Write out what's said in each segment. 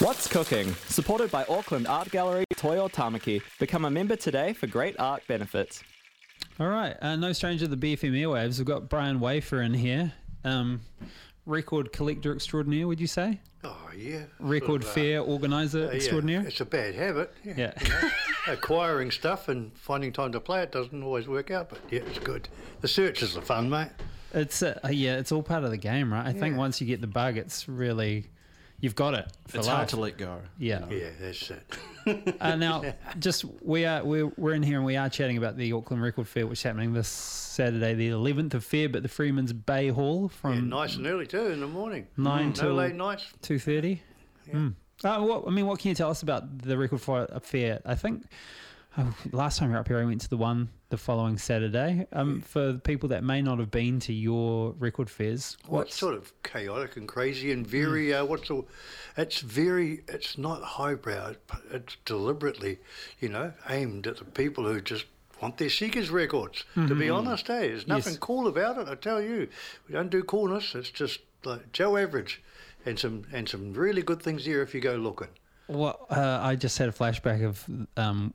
What's Cooking? Supported by Auckland Art Gallery Toi o Tāmaki. Become a member today for great art benefits. All right, uh, no stranger to the BFM airwaves. We've got Brian Wafer in here, um, record collector extraordinaire. Would you say? Oh yeah. Record Sort of, uh, fair organizer uh, yeah, extraordinaire. It's a bad habit. Yeah. Yeah. you know. Acquiring stuff and finding time to play it doesn't always work out, but yeah, it's good. The search is the fun, mate. It's uh, yeah, it's all part of the game, right? I think once you get the bug, it's really you've got it. For It's life. hard to let go. Yeah. Yeah, that's it. Uh, now, just we are we're, we're in here and we are chatting about the Auckland Record Fair, which is happening this Saturday, the 11th of Feb, at the Freeman's Bay Hall Yeah, from nice and early too in the morning. Nine no till- late nights. two thirty. Mm. Uh, what I mean, what can you tell us about the Record Fi- Fair? I think oh, last time you were up here, I went to the one the following Saturday. Um, for the people that may not have been to your record fairs, it's sort of chaotic and crazy and very uh, what's all? it's very it's not highbrow it's deliberately you know aimed at the people who just want their seekers records to be honest eh there's nothing Yes. cool about it i tell you we don't do coolness it's just like joe average and some and some really good things here if you go looking Well, uh, I just had a flashback of um,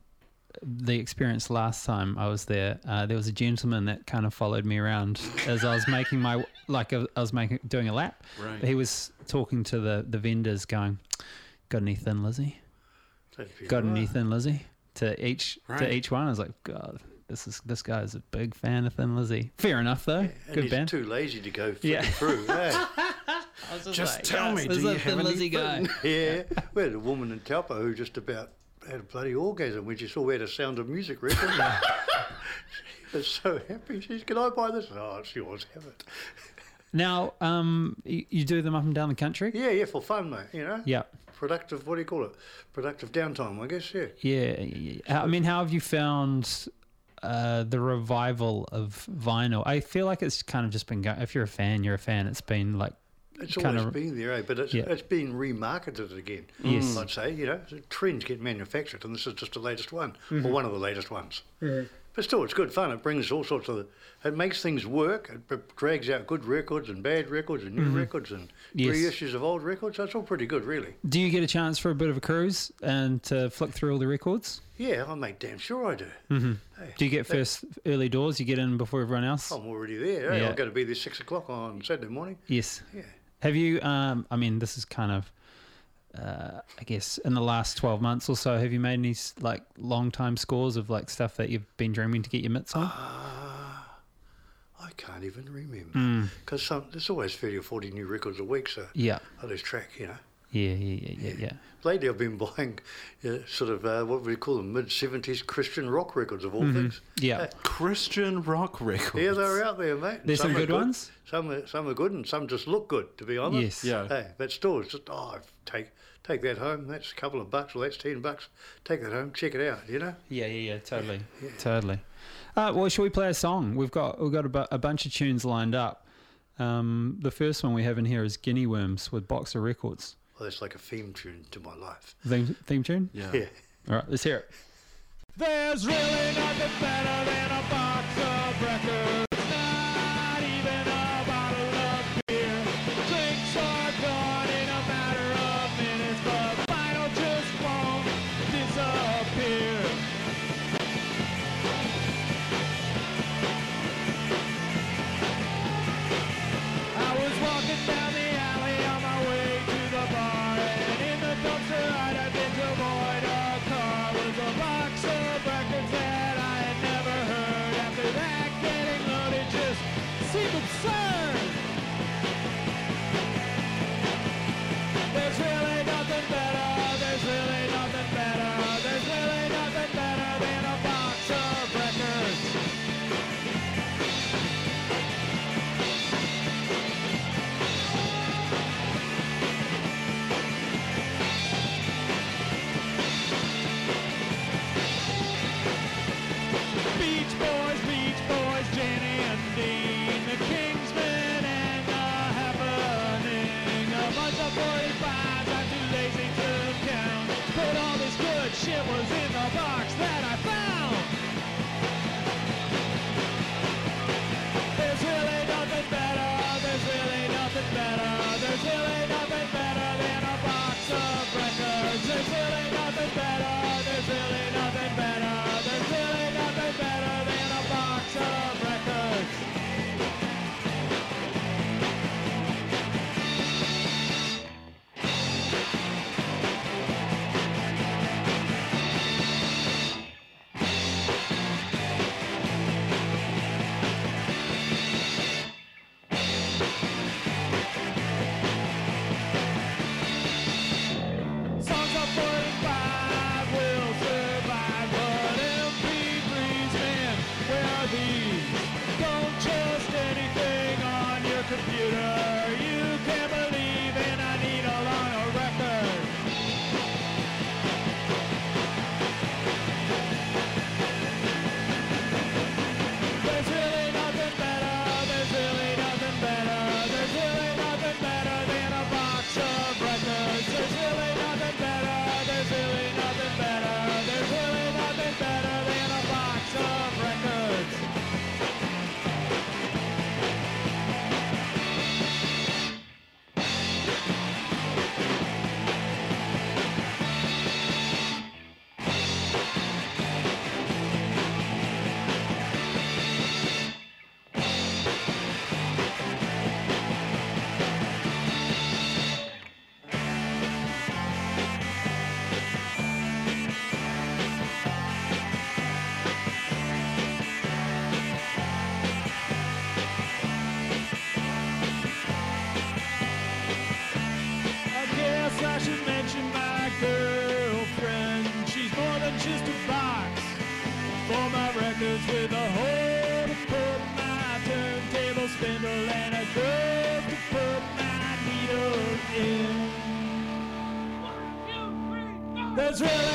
the experience last time I was there. Uh, there was a gentleman that kind of followed me around as I was making my like I was making doing a lap. Right. But he was talking to the the vendors, going, "Got any thin Lizzy? Got any thin Lizzy?" To each to each one, I was like, "God, this is this guy is a big fan of Thin Lizzy." Fair enough, though. and Good he's band. too lazy to go Yeah. through eh? Just tell me, is do you have Thin Lizzy guy? Yeah, we had a woman in Taupo who just about had a bloody orgasm when she saw we had a Sound of Music record. she was so happy. She said, "Can I buy this?" Oh, it's yours. Have it. Now, um, you, you do them up and down the country. Yeah, yeah, for fun, mate. You know. Yeah. Productive. What do you call it? Productive downtime, I guess. Yeah. Yeah, yeah, yeah. I mean, how have you found uh, the revival of vinyl? I feel like it's kind of just been going. If you're a fan, you're a fan. It's been like It's always of- been there, eh? But it's Yeah. it's been remarketed again. Yes. I'd say you know trends get manufactured, and this is just the latest one, Mm-hmm. or one of the latest ones. But still, it's good fun. It brings all sorts of. It makes things work. It drags out good records and bad records and new records and Mm-hmm. Yes. reissues of old records. That's all pretty good, really. Do you get a chance for a bit of a cruise and to flick through all the records? Yeah, I make damn sure I do. Mm-hmm. Hey, Do you get first early doors? You get in before everyone else? I'm already there. eh? Yeah. I've got to be there six o'clock on Saturday morning. Yes. Yeah. Have you? Um, I mean, this is kind of. Uh, I guess in the last twelve months or so, have you made any like long time scores of like stuff that you've been dreaming to get your mitts on? Ah, I can't even remember Mm. because some there's always thirty or forty new records a week, so Yeah, I lose track. You know. Yeah, yeah, yeah, yeah, yeah. Lately, I've been buying uh, sort of uh, what we call them mid '70s Christian rock records of all things. Mm-hmm. Yeah. Christian rock records. Yeah, they're out there, mate. There's some are good ones? Some are, some are good, and some just look good. To be honest. Yes. Yeah. Hey, but still, it's just oh, take take that home. That's a couple of bucks, or that's ten bucks. Take that home, check it out. You know. Yeah, yeah, yeah, totally, totally. Uh, well, shall we play a song? We've got we've got a, bu- a bunch of tunes lined up. Um, the first one we have in here is Guinea Worms with Box of Records. Well, that's like a theme tune to my life. Theme, theme tune. Yeah. Yeah. All right, let's hear it. There's really nothing better than a box of records. There's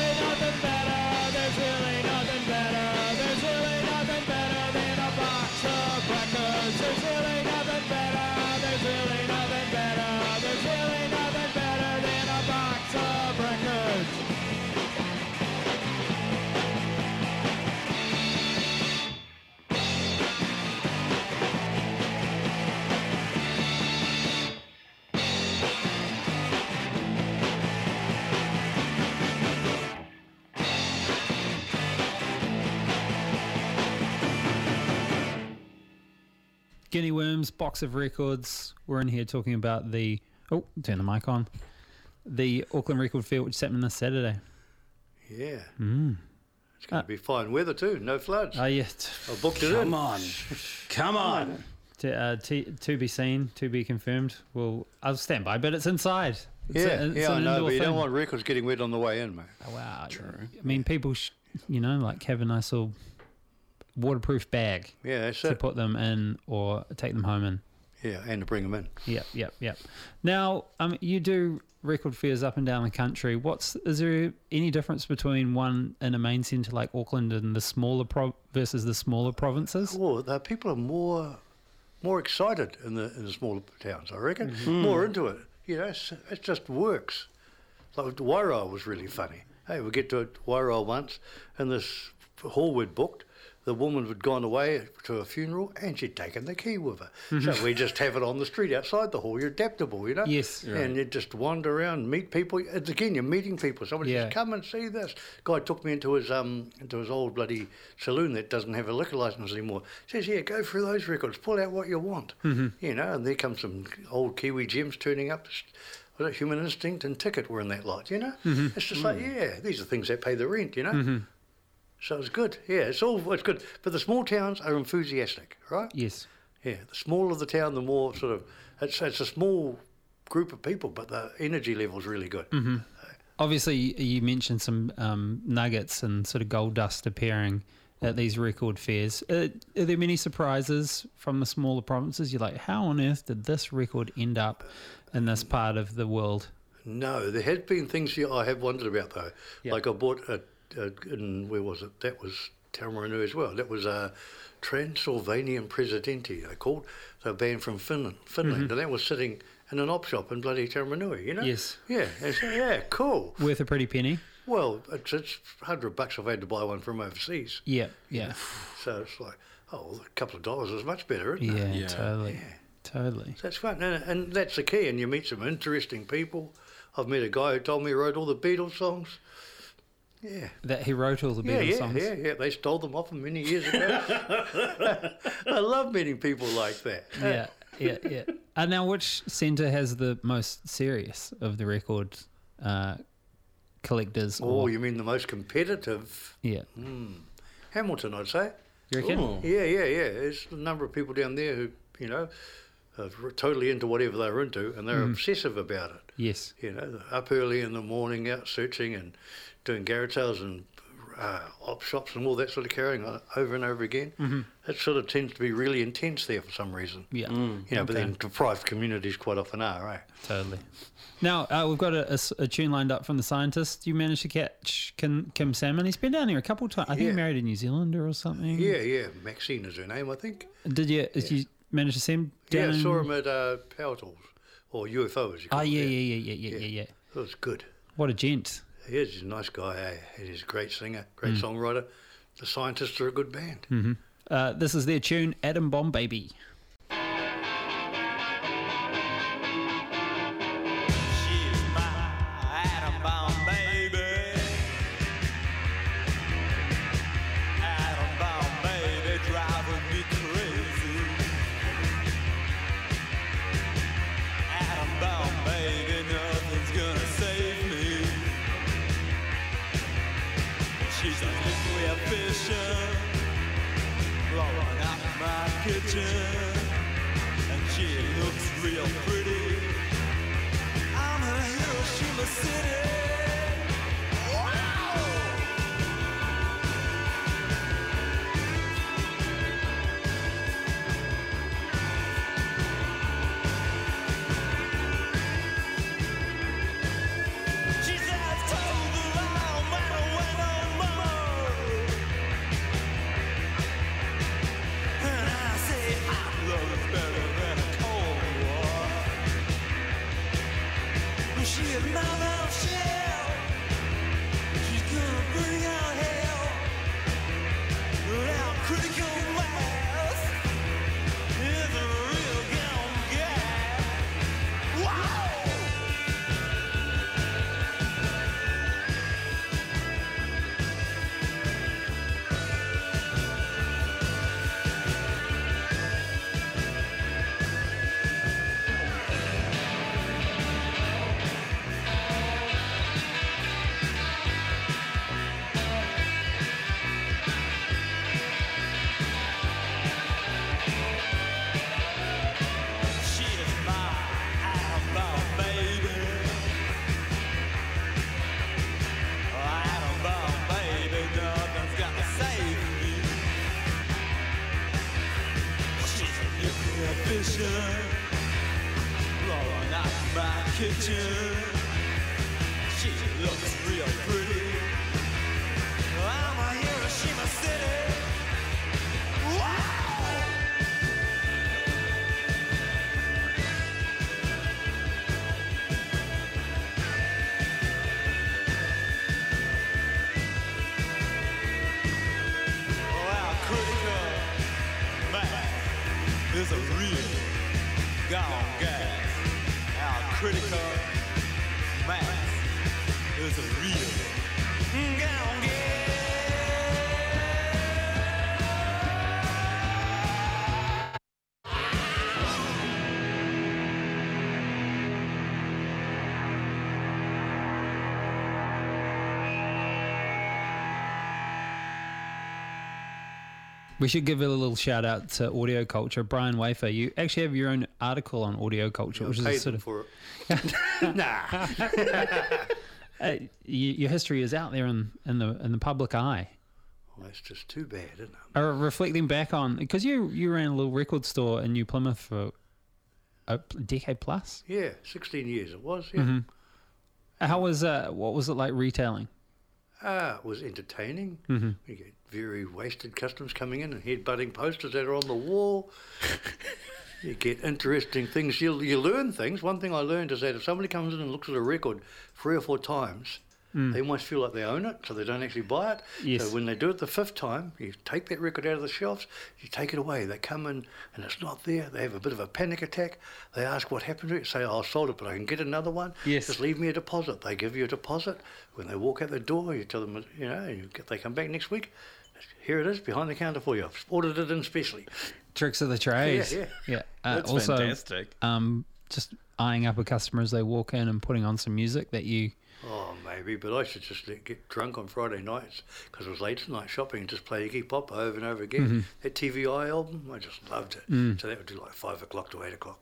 Guinea Worms, Box of Records. We're in here talking about the. Oh, turn the mic on. The Auckland Record Fair, which is happening this Saturday. Yeah. Mm. It's going to be fine weather too. No floods. Oh, yeah. t- I booked it Come in. on. Come on. t- uh, t- to be seen, to be confirmed. Well, I'll stand by, but it's inside. It's Yeah, a- it's yeah, I know, indoor but you don't want records getting wet on the way in, mate. Oh, wow. True. I mean, people, sh- you know, like have a nice little waterproof bag Yeah, that's to it. put them in or take them home in. Yeah, and to bring them in. Yep, yep, yep. Now, um, you do record fairs up and down the country. What's is there any difference between one in a main centre like Auckland and the smaller pro- versus the smaller provinces? Well, the people are more more excited in the in the smaller towns, I reckon. More into it. You know, it's, it just works. Like Wairoa was really funny. Hey, we get to Wairoa once, and this hall we'd booked. The woman had gone away to a funeral, and she'd taken the key with her. So we just have it on the street outside the hall. You're adaptable, you know. Yes. And you just wander around, meet people. It's again, you're meeting people. Someone Yeah. says, "Come and see this." Guy took me into his um into his old bloody saloon that doesn't have a liquor license anymore. Says, "Yeah, go through those records, pull out what you want." Mm-hmm. You know, and there comes some old Kiwi gems turning up. Was it Human Instinct and Ticket were in that lot, you know? Mm-hmm. It's just like, yeah, these are things that pay the rent, you know? So it's good. Yeah, it's all it's good. But the small towns are enthusiastic, right? Yes. Yeah, the smaller the town, the more sort of it's it's a small group of people, but the energy level's really good. Mm-hmm. Obviously, you mentioned some um, nuggets and sort of gold dust appearing at these record fairs. Uh, are there many surprises from the smaller provinces? You're like, how on earth did this record end up in this part of the world? No, there has been things I have wondered about though. Yeah. Like I bought a, a in where was it? That was Taumarunui as well. That was a Transylvanian Presidente. They called. They're banned from Finland, Finland, and that was sitting in an op shop in bloody Taumarunui. You know? Mm-hmm. Yes. Yeah. so, yeah. Cool. Worth a pretty penny. Well, it's it's hundred bucks if I had to buy one from overseas. Yeah, yeah, So it's like, oh, well, a couple of dollars is much better, isn't yeah, it? Yeah. totally, totally. That's fun, and, and that's the key. And you meet some interesting people. I've met a guy who told me he wrote all the Beatles songs. Yeah. That he wrote all the Beatles yeah, songs. yeah, yeah. They stole them off him many years ago. I love meeting people like that. yeah, yeah, yeah. And now, which centre has the most serious of the record uh, collectors? Oh, Or, you mean the most competitive? yeah, hmm. Hamilton, I'd say. you reckon? Ooh. Yeah, yeah, yeah. There's a number of people down there who, you know, are totally into whatever they're into, and they're mm-hmm. obsessive about it. Yes. You know, up early in the morning, out searching and doing garage sales and uh, op shops and all that sort of carrying on over and over again. Mm-hmm. That sort of tends to be really intense there for some reason. Yeah. You know, but Okay. then deprived communities quite often are, right? Totally. Now uh, we've got a tune lined up from the scientist. You managed to catch Kim, Kim Salmon. He's been down here a couple of times. I think Yeah. he married a New Zealander or something. Yeah, yeah. Maxine is her name, I think. Did you? Did you manage to see him Yeah. I saw him at uh, Power Tools, or UFO as you call Oh it. yeah, yeah, yeah, yeah, yeah, yeah, yeah. It was good. What a gent. He is a nice guy, eh? He's a great singer, great Mm. songwriter. The Scientists are a good band. Uh, this is their tune, Atom Bomb Baby. My kitchen, and she looks real pretty. I'm her Hiroshima city. Fission, blowing up my kitchen. She looks real pretty. I'm a Hiroshima City. Wow! Gone gas. Our critical mass is a real gone We should give a little shout out to Audio Culture. Brian Wafer, you actually have your own article on Audio Culture, which is a Paid sort of for it. nah. uh, y- your history is out there in, in the in the public eye. Well, that's just too bad, isn't it? Uh, reflecting back on because you you ran a little record store in New Plymouth for a decade plus. Yeah, 16 years it was. Yeah. Mm-hmm. How was uh, what was it like retailing? Ah, it was entertaining. Mm-hmm. You get very wasted customers coming in and head-butting posters that are on the wall. you get interesting things. You, you learn things. One thing I learned is that if somebody comes in and looks at a record three or four times, they almost feel like they own it, so they don't actually buy it. Mm. Yes. So when they do it the fifth time, you take that record out of the shelves, you take it away. They come in and it's not there. They have a bit of a panic attack. They ask what happened to it. Say, oh, I sold it, but I can get another one. Yes. Just leave me a deposit. They give you a deposit. When they walk out the door, you tell them, you know, you get, they come back next week. Here it is behind the counter for you. I've ordered it in specially. Tricks of the trades. yeah. yeah. Uh, That's also, fantastic. um, just eyeing up a customer as they walk in and putting on some music that you. Oh, maybe, but I should just let- get drunk on Friday nights because it was late night shopping and just play Iggy Pop over and over again. Mm-hmm. That TV Eye album, I just loved it. Mm. So that would do like five o'clock to eight o'clock.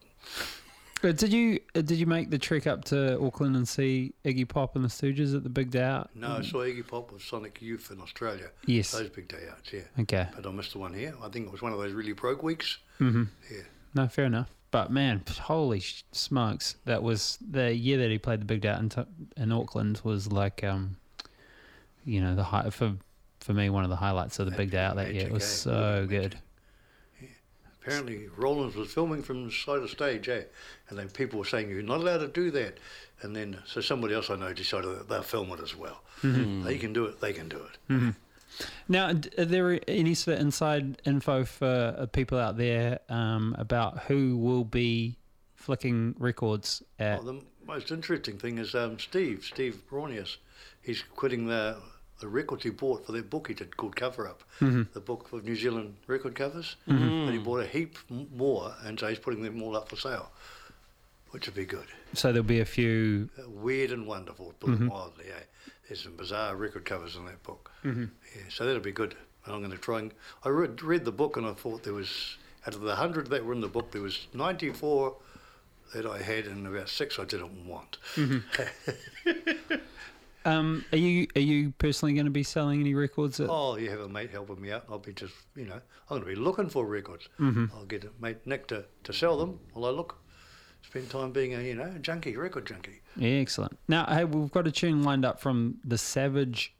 Uh, Did you uh, did you make the trek up to Auckland and see Iggy Pop and the Stooges at the Big Day Out? No, I saw Iggy Pop with Sonic Youth in Australia. Yes. Those big day outs, yeah. Okay. But I missed the one here. I think it was one of those really broke weeks. Mm-hmm. Yeah. No, fair enough. But man, holy smokes! That was the year that he played the Big Day Out in, t- in Auckland was like, um, you know, the high for for me one of the highlights of the Big Day Out that year. It was so good. Apparently, Rollins was filming from the side of stage, eh? And then people were saying, you're not allowed to do that. And then, so somebody else I know decided that they'll film it as well. Mm-hmm. They can do it, they can do it. Now, d- are there any sort of inside info for uh, people out there um, about who will be flicking records at? Well, the most interesting thing is um, Steve, Steve Braunias. He's quitting the the records he bought for that book he did called Cover Up, mm-hmm. the book of New Zealand record covers. Mm-hmm. and he bought a heap more, and so he's putting them all up for sale, which would be good. So there'll be a few. Uh, weird and wonderful, put it mm-hmm. mildly. Eh? There's some bizarre record covers in that book. Yeah, so that'll be good. And I'm going to try and. I read, read the book and I thought there was, out of the 100 that were in the book, there was 94 that I had, and about six I didn't want. Um, are you are you personally going to be selling any records? At, Oh, you have a mate helping me out. I'll be just, you know, I'm going to be looking for records. Mm-hmm. I'll get a mate Nick to, to sell them while I look. Spend time being a, you know, junkie, record junkie. Yeah, excellent. Now, hey, we've got a tune lined up from the Savage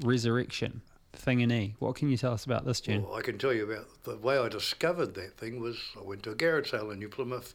Resurrection thing in E. What can you tell us about this tune? Well, I can tell you about the way I discovered that thing was I went to a garage sale in New Plymouth,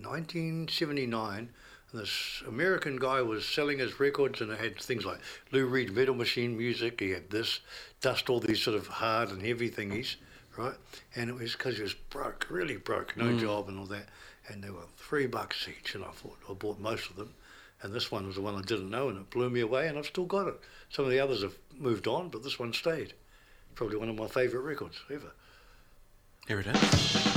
1979, and this American guy was selling his records, and it had things like Lou Reed metal machine music. He had this, dust all these sort of hard and heavy thingies, right? And it was because he was broke, really broke, no mm. job and all that. And they were three bucks each, and I thought I bought most of them. And this one was the one I didn't know, and it blew me away, and I've still got it. Some of the others have moved on, but this one stayed. Probably one of my favourite records ever. Here it is.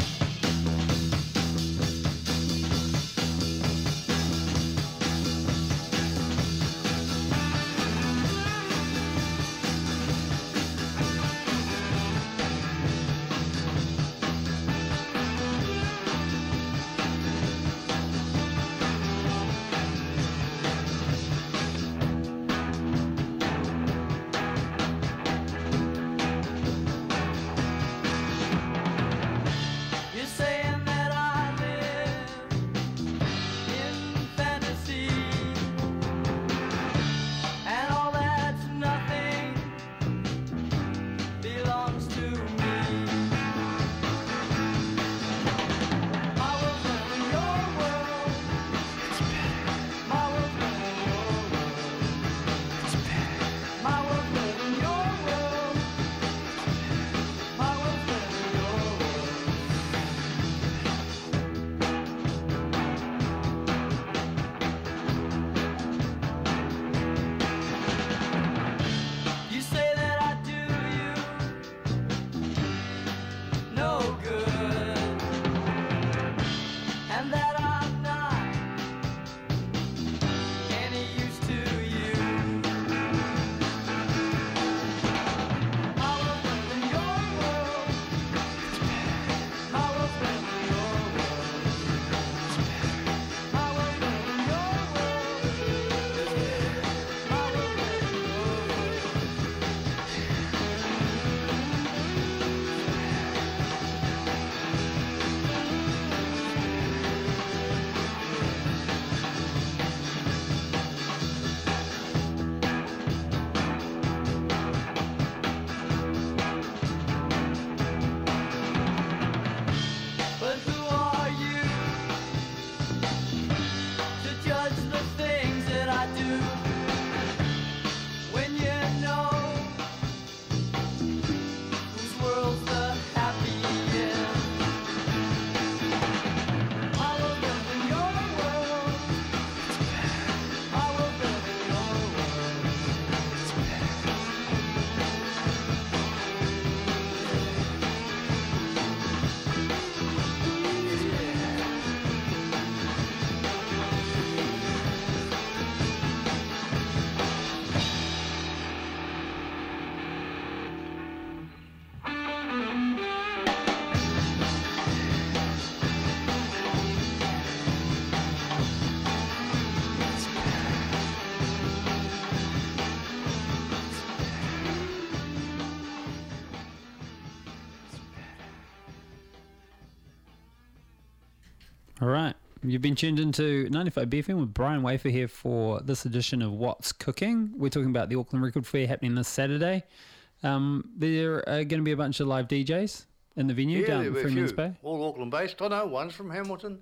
You've been tuned into 95 BFM with Brian Wafer here for this edition of What's Cooking. We're talking about the Auckland Record Fair happening this Saturday. Um, there are going to be a bunch of live DJs in the venue down there'll at be Freeman's Bay. All Auckland based. I know one's from Hamilton,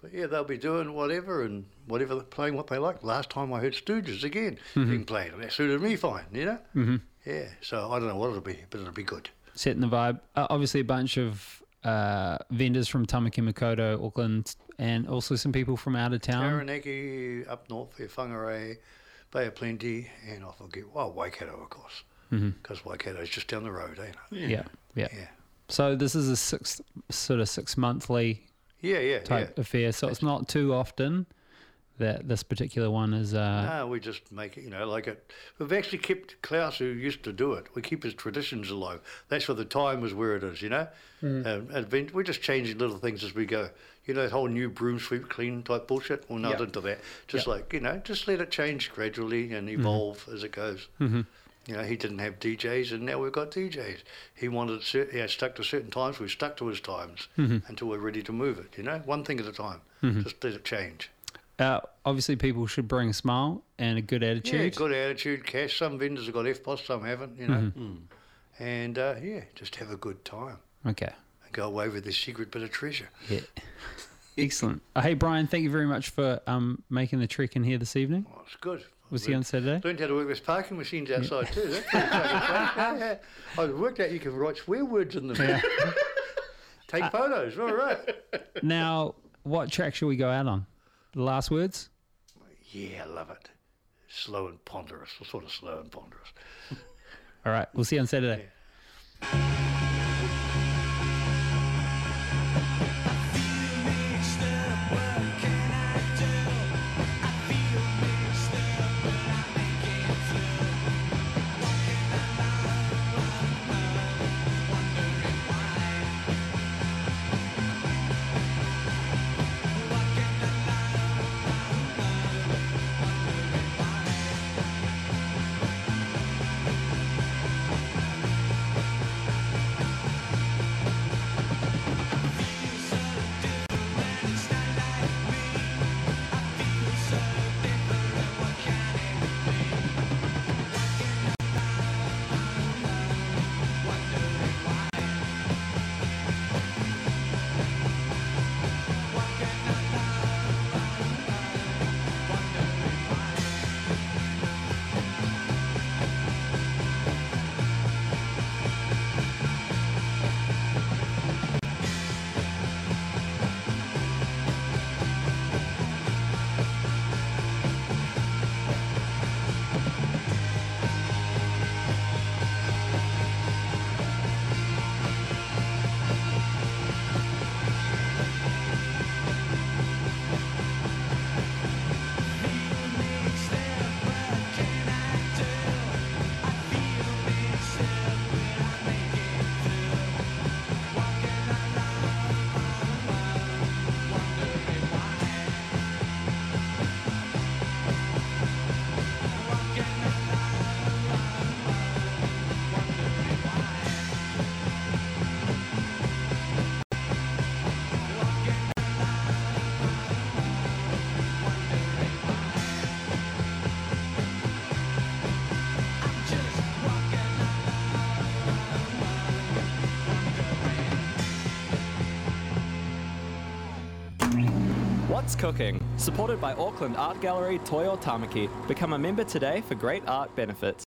but yeah, they'll be doing whatever and whatever, playing what they like. Last time I heard Stooges again Mm-hmm. being played, and that suited me fine, you know? Mm-hmm. Yeah, so I don't know what it'll be, but it'll be good. setting the vibe. Uh, obviously, a bunch of uh, vendors from Tamaki Makaurau, Auckland, and also some people from out of town. Taranaki, up north there, Whangarei, Bay of Plenty, and I forget, well, Waikato, of course, because Waikato is just down the road, ain't it? Yeah. yeah, Yeah. So this is a six sort of six monthly Yeah, yeah, type yeah. affair. So it's not too often that this particular one is. Uh, No, we just make it, you know, like it. We've actually kept Klaus, who used to do it. We keep his traditions alive. That's why the time is where it is, you know. Mm. Um, and we're just changing little things as we go. You know, that whole new broom sweep clean type bullshit. We're not Yeah. into that. Just Yeah. like you know, just let it change gradually and Mm-hmm. evolve as it goes. Mm-hmm. You know, he didn't have DJs, and now we've got DJs. He wanted, cer- he stuck to certain times. We stuck to his times Mm-hmm. until we're ready to move it. You know, one thing at a time. Just let it change. Uh, obviously, people should bring a smile and a good attitude. Yeah, good attitude, cash. Some vendors have got EFTPOS, some haven't, you know. Mm-hmm. And uh, yeah, just have a good time Okay. and go away with this secret bit of treasure. Yeah. Excellent. Uh, hey, Brian, thank you very much for um, making the trek in here this evening. Oh, it's good. See you on Saturday. Learned how to work with parking machines outside too. That's pretty fucking fun. yeah, yeah. I worked out you can write swear words in them. Take Uh, photos. All right. Now, what track shall we go out on? The last words? Yeah, I love it. Slow and ponderous. Sort of slow and ponderous. All right. We'll see you on Saturday. Cooking? Supported by Auckland Art Gallery Toi o Tāmaki. Become a member today for great art benefits.